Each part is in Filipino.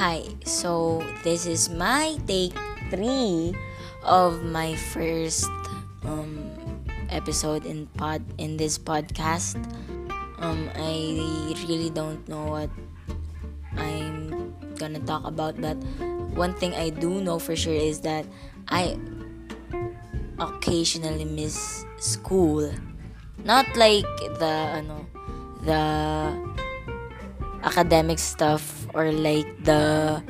Hi, so this is my take three of my first um, episode in pod in this podcast. Um, I really don't know what I'm gonna talk about, but one thing I do know for sure is that I occasionally miss school. Not like the ano the academic stuff or like the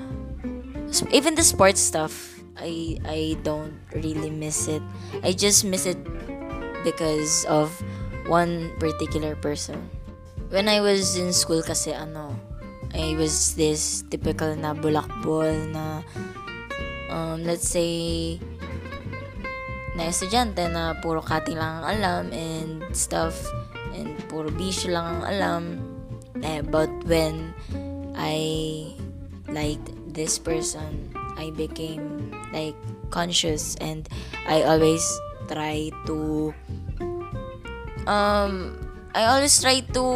even the sports stuff I I don't really miss it. I just miss it because of one particular person. When I was in school kasi ano, I was this typical na bulakbol na um, let's say na estudyante na puro cutting lang ang alam and stuff and puro bisyo lang ang alam eh, but when I liked this person. I became like conscious and I always try to um I always try to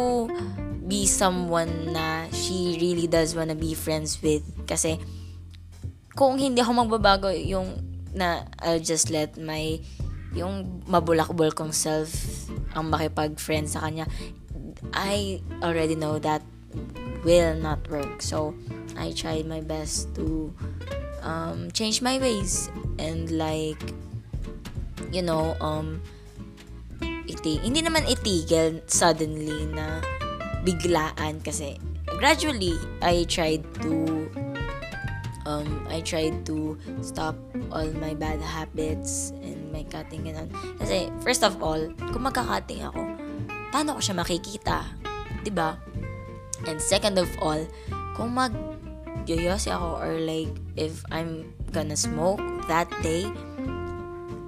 be someone na she really does wanna be friends with. Kasi kung hindi ako magbabago yung na I'll just let my yung mabulakbol kong self ang makipag-friend sa kanya. I already know that will not work so I tried my best to um, change my ways and like you know um iti hindi naman itigil suddenly na biglaan kasi gradually I tried to um, I tried to stop all my bad habits and my cutting ganun. Kasi, first of all, kung magka-cutting ako, paano ko siya makikita? ba? Diba? And second of all, kung mag ako or like if I'm gonna smoke that day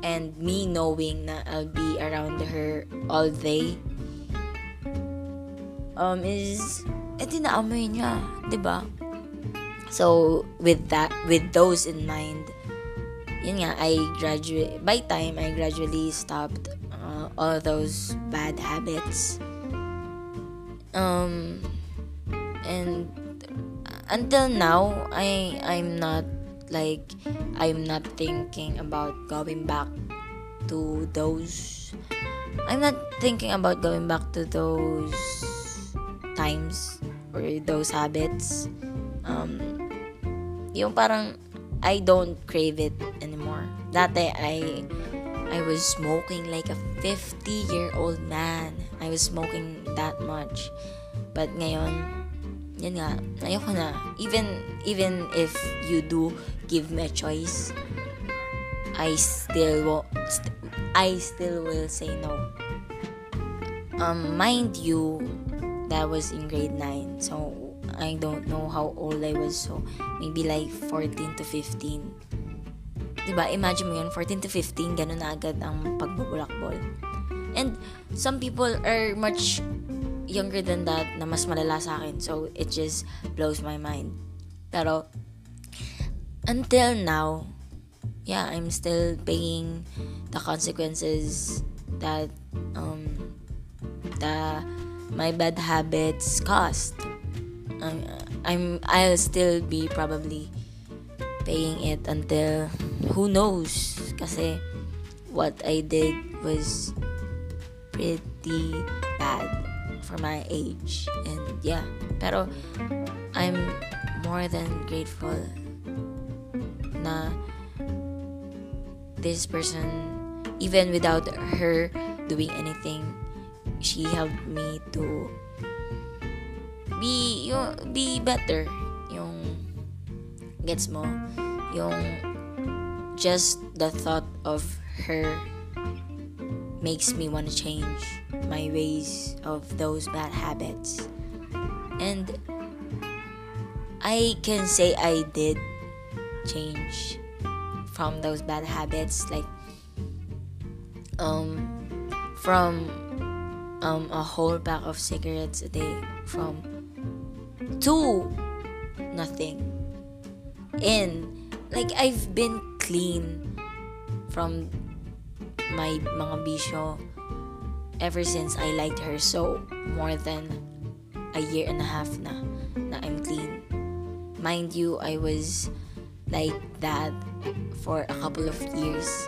and me knowing na I'll be around her all day um is edi naamoy niya, 'di ba? So, with that, with those in mind, yun nga, I graduate, by time, I gradually stopped uh, all those bad habits. Um, and until now, I, I'm not, like, I'm not thinking about going back to those, I'm not thinking about going back to those times or those habits. Um, yung parang I don't crave it anymore. Dati I I was smoking like a 50 year old man. I was smoking that much. But ngayon, yun nga, ayoko na. Even even if you do give me a choice, I still will I still will say no. Um mind you, that was in grade 9. So I don't know how old I was. So, maybe like 14 to 15. Diba? Imagine mo yun, 14 to 15, ganun na agad ang pagbubulakbol. And some people are much younger than that na mas malala sa akin. So, it just blows my mind. Pero, until now, yeah, I'm still paying the consequences that um, the my bad habits cost. I'm, I'm I'll still be probably paying it until who knows kasi what I did was pretty bad for my age. And yeah pero I'm more than grateful na this person even without her doing anything she helped me to be yung be better. Yung gets mo? Yung just the thought of her makes me want to change my ways of those bad habits and I can say I did change from those bad habits like um from um a whole pack of cigarettes a day from to nothing. And like I've been clean from my mga bisyo ever since I liked her so more than a year and a half na na I'm clean. mind you, I was like that for a couple of years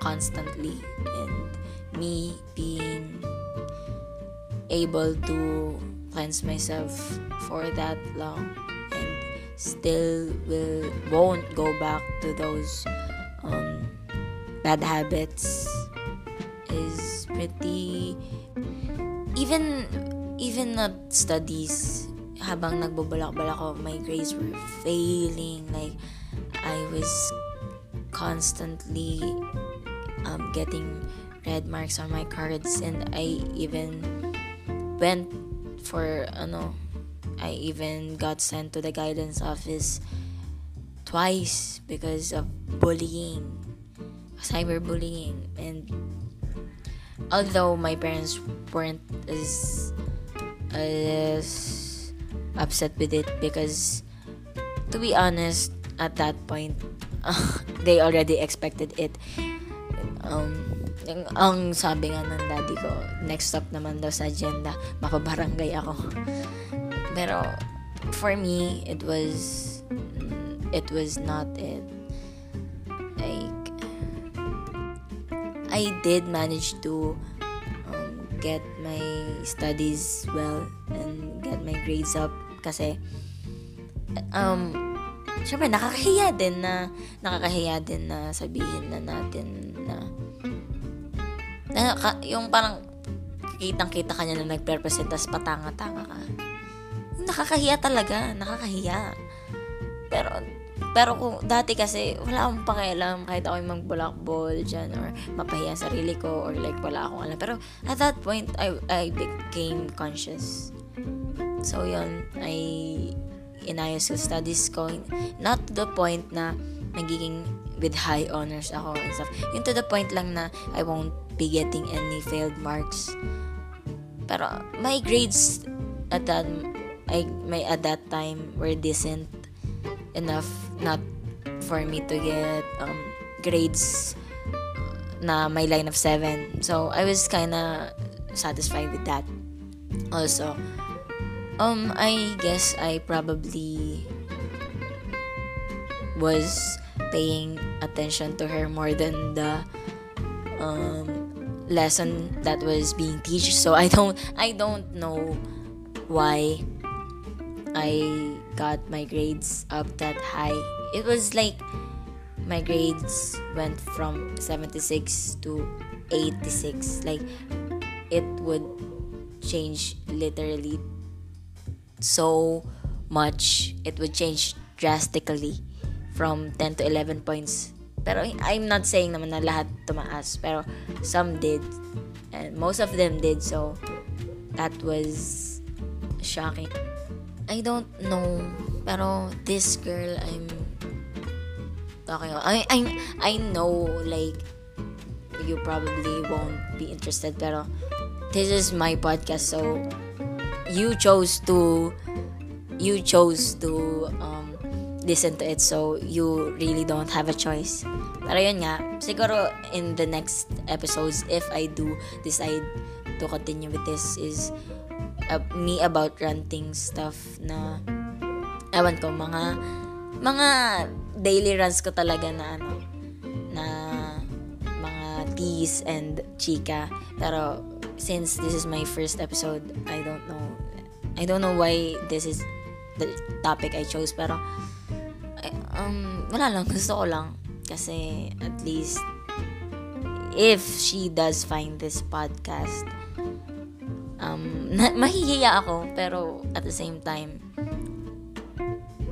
constantly and me being able to cleanse myself for that long and still will won't go back to those um, bad habits pretty even even not studies habang nagbubulak-balak ako my grades were failing like I was constantly um, getting red marks on my cards and I even went for ano I even got sent to the guidance office twice because of bullying cyberbullying and although my parents weren't as as upset with it because to be honest at that point they already expected it um ang, ang sabi nga ng daddy ko, next stop naman daw sa agenda, mapabarangay ako. Pero, for me, it was, it was not it. Like, I did manage to um, get my studies well and get my grades up kasi um syempre nakakahiya din na nakakahiya din na sabihin na natin na na, yung parang kitang-kita kanya na nagpe-present tas patanga-tanga ka. Nakakahiya talaga, nakakahiya. Pero pero kung dati kasi wala akong pakialam kahit ako yung magbulakbol dyan or mapahiya sarili ko or like wala akong alam. Pero at that point, I, I became conscious. So yun, I inayos ko studies ko. Not to the point na nagiging with high honors ako and stuff. Yung to the point lang na I won't be getting any failed marks. Pero my grades at that I my at that time were decent enough not for me to get um, grades na my line of 7. So I was kind of satisfied with that. Also, um I guess I probably was paying attention to her more than the um, lesson that was being teach so i don't i don't know why i got my grades up that high it was like my grades went from 76 to 86 like it would change literally so much it would change drastically from 10 to 11 points. Pero I'm not saying naman na lahat tumaas. Pero some did. And most of them did. So, that was shocking. I don't know. Pero this girl, I'm talking about. I, I, I know, like, you probably won't be interested. Pero this is my podcast. So, you chose to, you chose to, um, listen to it so you really don't have a choice. Pero yun nga, siguro in the next episodes, if I do decide to continue with this is uh, me about ranting stuff na ewan ko, mga mga daily runs ko talaga na ano na mga tease and chika. Pero since this is my first episode, I don't know I don't know why this is the topic I chose pero um, wala lang, gusto ko lang. Kasi, at least, if she does find this podcast, um, na, mahihiya ako, pero at the same time,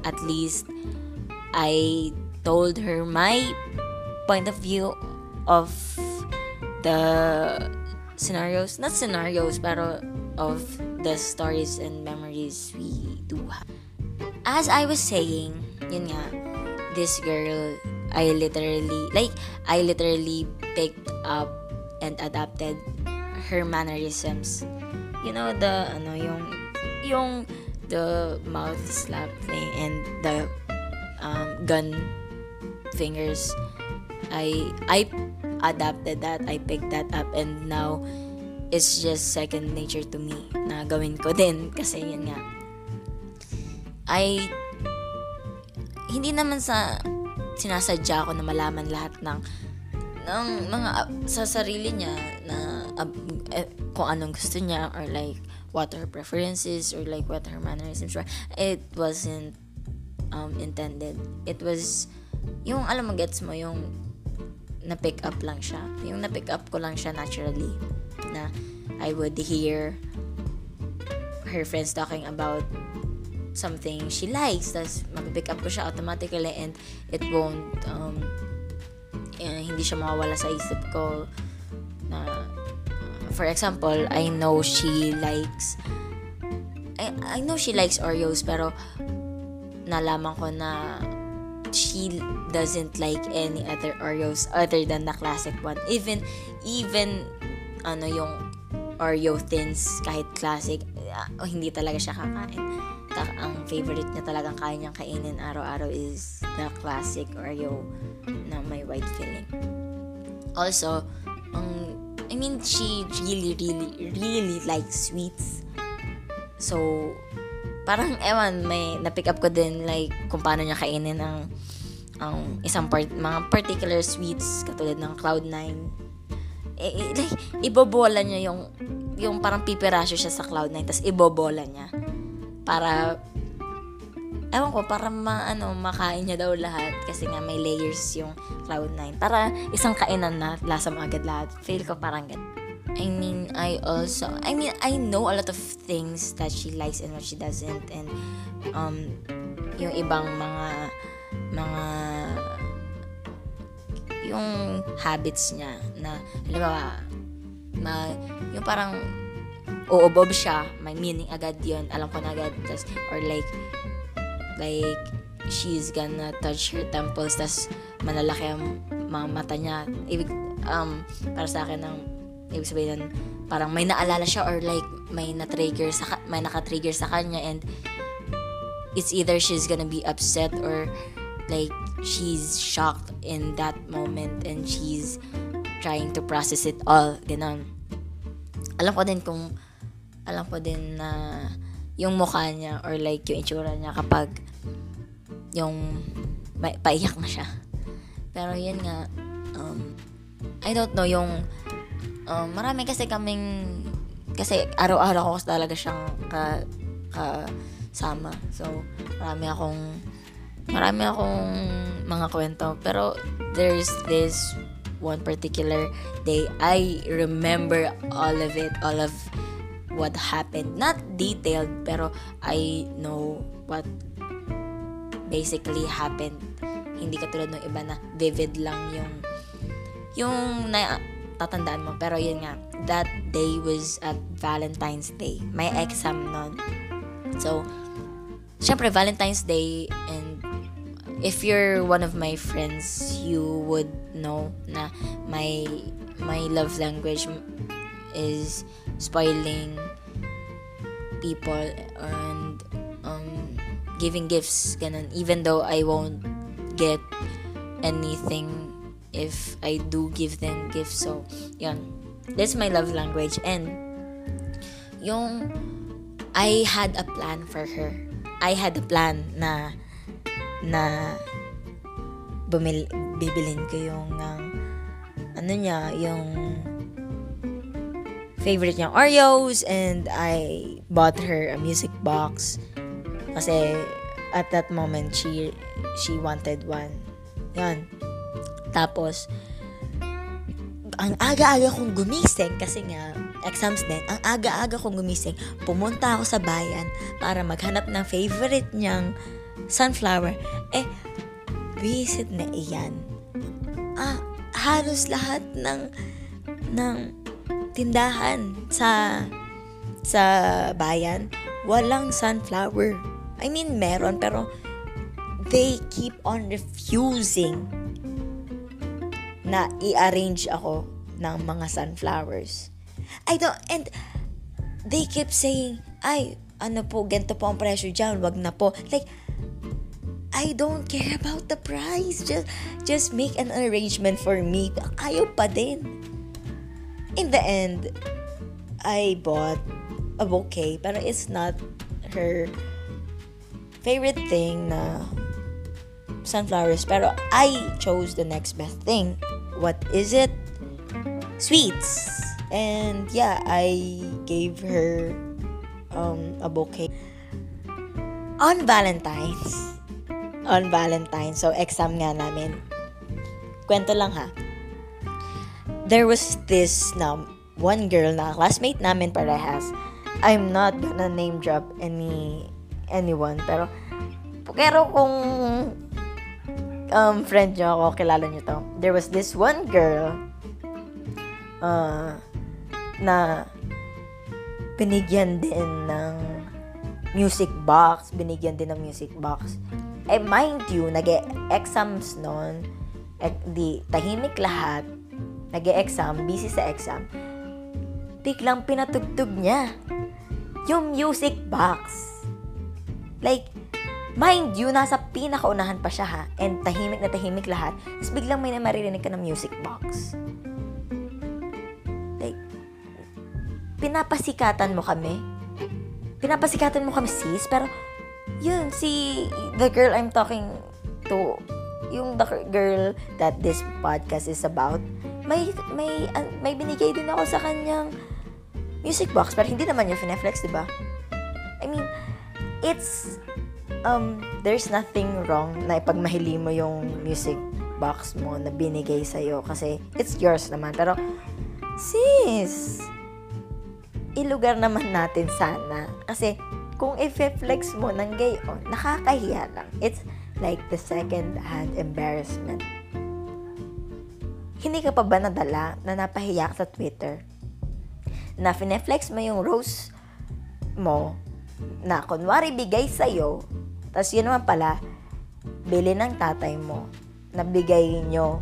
at least, I told her my point of view of the scenarios, not scenarios, pero of the stories and memories we do have. As I was saying, yun nga, this girl, I literally, like, I literally picked up and adapted her mannerisms. You know, the, ano, yung, yung, the mouth slap thing and the um, gun fingers. I, I adapted that, I picked that up, and now, it's just second nature to me na gawin ko din. Kasi yun nga I hindi naman sa sinasadya ko na malaman lahat ng ng mga sa sarili niya uh, eh, kung anong gusto niya or like what her preferences or like what her mannerisms were. It wasn't um, intended. It was yung alam mo gets mo yung na pick up lang siya. Yung na pick up ko lang siya naturally na I would hear her friends talking about something she likes. Tapos mag-pick up ko siya automatically and it won't um, uh, hindi siya mawawala sa isip ko na uh, for example I know she likes I, I know she likes Oreos pero nalaman ko na she doesn't like any other Oreos other than the classic one even even ano yung Oreo thins kahit classic oh, hindi talaga siya kakain ang favorite niya talagang kaya niyang kainin araw-araw is the classic Oreo na may white filling. Also, um, I mean, she really, really, really likes sweets. So, parang, ewan, may na-pick up ko din, like, kung paano niya kainin ang, ang isang part, mga particular sweets, katulad ng Cloud9. Eh, eh, like, ibobola niya yung, yung parang pipirasyo siya sa Cloud9, tapos ibobola niya para ewan ko, para ma, ano, makain niya daw lahat kasi nga may layers yung Cloud9. Para isang kainan na, lasa mo agad lahat. Feel ko parang ganun. I mean, I also, I mean, I know a lot of things that she likes and what she doesn't. And, um, yung ibang mga, mga, yung habits niya na, halimbawa, ma, yung parang, uubob siya, may meaning agad yon alam ko na agad, tas, or like, like, she's gonna touch her temples, tas, malalaki ang mga mata niya, ibig, um, para sa akin, ng, ibig sabihin, parang may naalala siya, or like, may na-trigger sa, may naka-trigger sa kanya, and, it's either she's gonna be upset, or, like, she's shocked in that moment, and she's trying to process it all, ganon. Alam ko din kung alam ko din na yung mukha niya or like yung itsura niya kapag yung paiyak na siya. Pero yun nga, um, I don't know, yung um, marami kasi kaming kasi araw-araw ko talaga siyang ka, kasama. So, marami akong marami akong mga kwento. Pero, there's this one particular day, I remember all of it, all of what happened. Not detailed, pero I know what basically happened. Hindi katulad ng iba na vivid lang yung yung na tatandaan mo. Pero yun nga, that day was at Valentine's Day. May exam nun. So, syempre, Valentine's Day and if you're one of my friends, you would know na my my love language is spoiling people and um, giving gifts ganun. Even though I won't get anything if I do give them gifts. So yun. That's my love language. And yung I had a plan for her. I had a plan na na bumil, bibilin ko yung um, ano niya yung favorite niyang Oreos and I bought her a music box kasi at that moment she she wanted one. Yan. Tapos ang aga-aga kong gumising kasi nga exams din, ang aga-aga kong gumising, pumunta ako sa bayan para maghanap ng favorite niyang sunflower. Eh, visit na iyan. Ah, halos lahat ng ng tindahan sa sa bayan, walang sunflower. I mean, meron, pero they keep on refusing na i-arrange ako ng mga sunflowers. I don't, and they keep saying, ay, ano po, ganito po ang presyo dyan, wag na po. Like, I don't care about the price. Just, just make an arrangement for me. Ayaw pa din in the end, I bought a bouquet, pero it's not her favorite thing na sunflowers. Pero I chose the next best thing. What is it? Sweets. And yeah, I gave her um, a bouquet. On Valentine's. On Valentine's. So, exam nga namin. Kwento lang ha. There was this na one girl na classmate namin parehas. I'm not gonna name drop any anyone pero pero kung um, friend nyo ako, kilala nyo to. There was this one girl uh, na binigyan din ng music box. Binigyan din ng music box. Eh, mind you, nag-exams noon. Eh, di, tahimik lahat. Nag-exam, busy sa exam. Biglang pinatugtog niya yung music box. Like, mind you, nasa pinakaunahan pa siya ha. And tahimik na tahimik lahat. Tapos biglang may maririnig ka ng music box. pinapasikatan mo kami. Pinapasikatan mo kami sis, pero yun, si the girl I'm talking to, yung the girl that this podcast is about, may, may, uh, may binigay din ako sa kanyang music box, pero hindi naman niya fineflex, di ba? I mean, it's, um, there's nothing wrong na ipagmahili mo yung music box mo na binigay sa'yo kasi it's yours naman. Pero, sis, ilugar naman natin sana. Kasi, kung i-flex mo ng gayon, nakakahiya lang. It's like the second hand embarrassment. Hindi ka pa ba nadala na napahiya sa Twitter? Na fineflex mo yung rose mo na kunwari bigay sa'yo, tapos yun naman pala, bili ng tatay mo na bigay nyo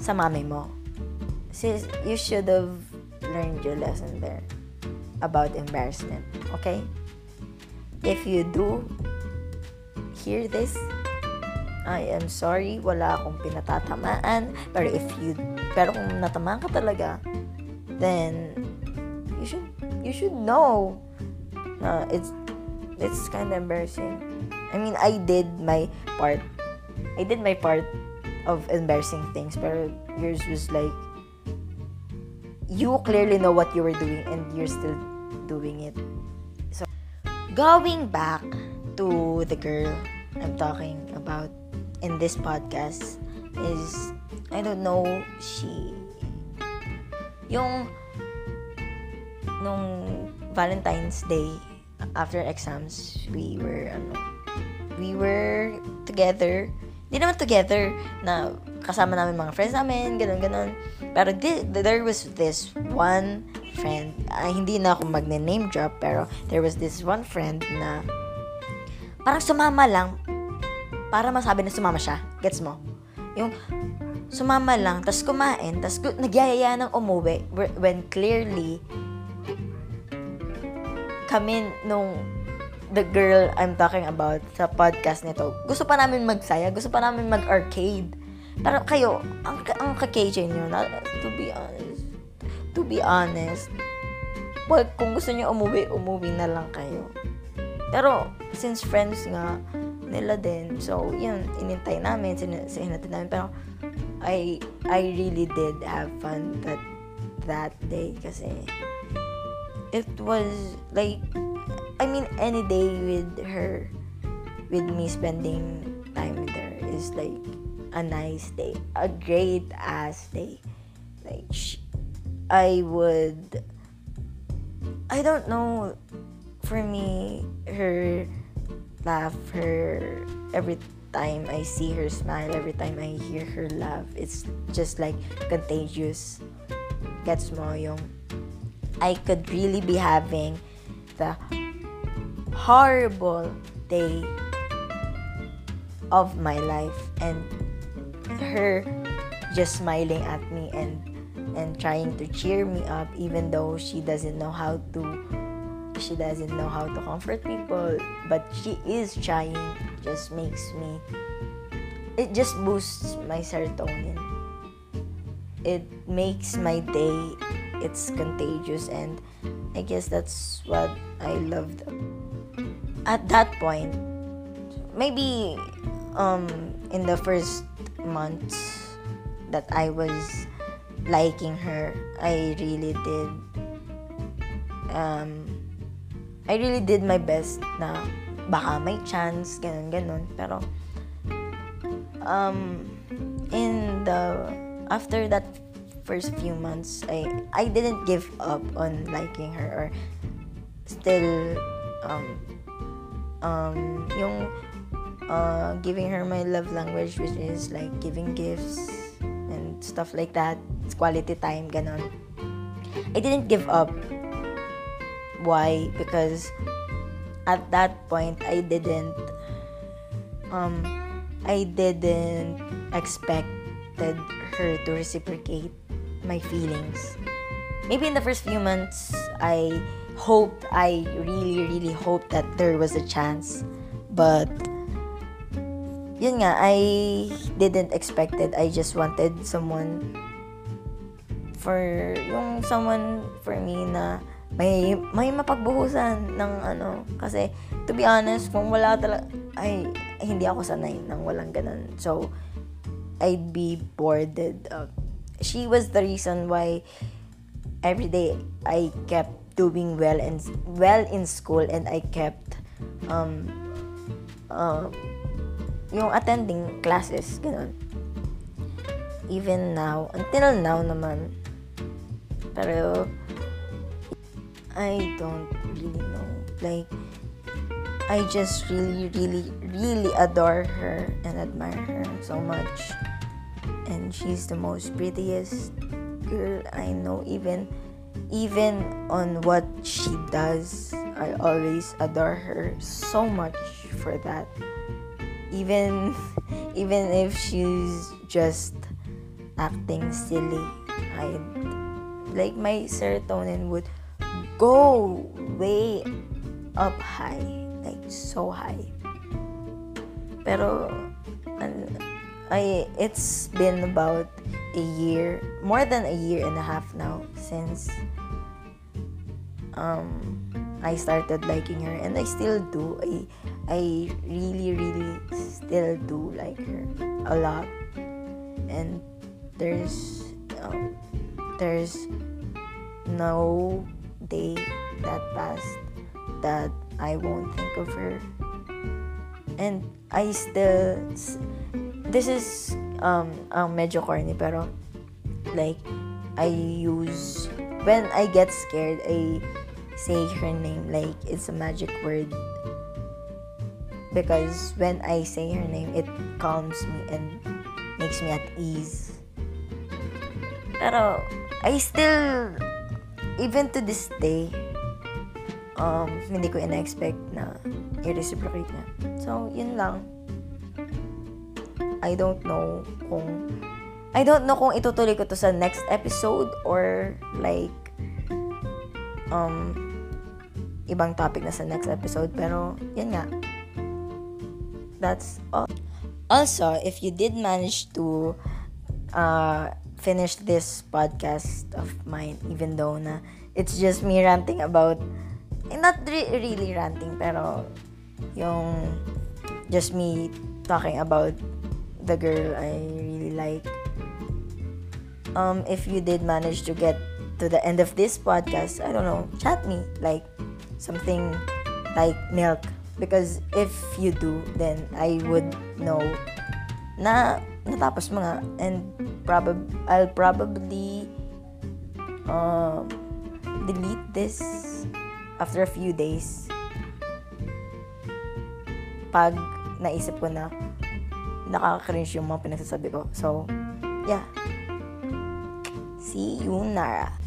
sa mami mo. Sis, you should have learned your lesson there about embarrassment. Okay? If you do hear this, I am sorry, wala akong pinatatamaan. Pero if you, pero kung natamaan ka talaga, then you should, you should know na it's, it's kind of embarrassing. I mean, I did my part. I did my part of embarrassing things, pero yours was like, you clearly know what you were doing and you're still doing it. So, going back to the girl I'm talking about in this podcast is, I don't know, she, yung, nung Valentine's Day, after exams, we were, ano, we were together, hindi naman together, na kasama namin mga friends namin, ganun, ganun. Pero di, there was this one friend, uh, hindi na ako magne-name drop, pero there was this one friend na parang sumama lang para masabi na sumama siya. Gets mo? Yung sumama lang, tas kumain, tas nagyayaya ng umuwi when clearly kami nung the girl I'm talking about sa podcast nito, gusto pa namin magsaya, gusto pa namin mag-arcade. Pero kayo, ang, ang ka-KJ nyo, na, to be honest, to be honest, wag, kung gusto nyo umuwi, umuwi na lang kayo. Pero, since friends nga, nila din, so, yun, inintay namin, sin- sinatid namin, pero, I, I really did have fun that, that day, kasi, it was, like, I mean, any day with her, with me spending time with her is like a nice day, a great ass day. Like, she, I would, I don't know, for me, her laugh, her, every time I see her smile, every time I hear her laugh, it's just like contagious. Gets mo I could really be having the horrible day of my life and her just smiling at me and and trying to cheer me up even though she doesn't know how to she doesn't know how to comfort people but she is trying. Just makes me it just boosts my serotonin. It makes my day it's contagious and i guess that's what i loved at that point. Maybe um in the first months that I was liking her, I really did um I really did my best na baka may chance, ganun ganun. Pero um in the after that first few months, I I didn't give up on liking her or still um um yung uh, giving her my love language which is like giving gifts and stuff like that. It's quality time, ganon. I didn't give up. Why? Because at that point I didn't um I didn't expected her to reciprocate my feelings. Maybe in the first few months I hoped I really really hoped that there was a chance but yun nga I didn't expect it. I just wanted someone for yung someone for me na may may mapagbuhusan ng ano. Kasi to be honest kung wala talaga ay, hindi ako sanay nang walang ganun. So I'd be bored uh, she was the reason why every day I kept doing well and well in school and I kept um uh, yung attending classes ganun. Even now until now naman. Pero I don't really know. Like, I just really, really, really adore her and admire her so much. And she's the most prettiest girl I know. Even, even on what she does, I always adore her so much for that. Even, even if she's just acting silly, I like my serotonin would go way up high. Like, so high. Pero, I, it's been about a year, more than a year and a half now since um, I started liking her. And I still do. I, I really, really still do like her a lot. And there's, um, there's no day that passed that I won't think of her. And I still this is um, um medyo corny pero like I use when I get scared I say her name like it's a magic word because when I say her name it calms me and makes me at ease pero I still even to this day, um, hindi ko ina-expect na i-reciprocate niya. So, yun lang. I don't know kung I don't know kung itutuloy ko to sa next episode or like um ibang topic na sa next episode pero yun nga that's all also if you did manage to uh finish this podcast of mine even though na it's just me ranting about eh, not re- really ranting pero yung just me talking about the girl I really like. Um if you did manage to get to the end of this podcast I don't know chat me like something like milk. Because if you do then I would know na natapos mo nga and probab I'll probably um, delete this after a few days pag naisip ko na nakaka-cringe yung mga pinagsasabi ko. So, yeah. See you, Nara.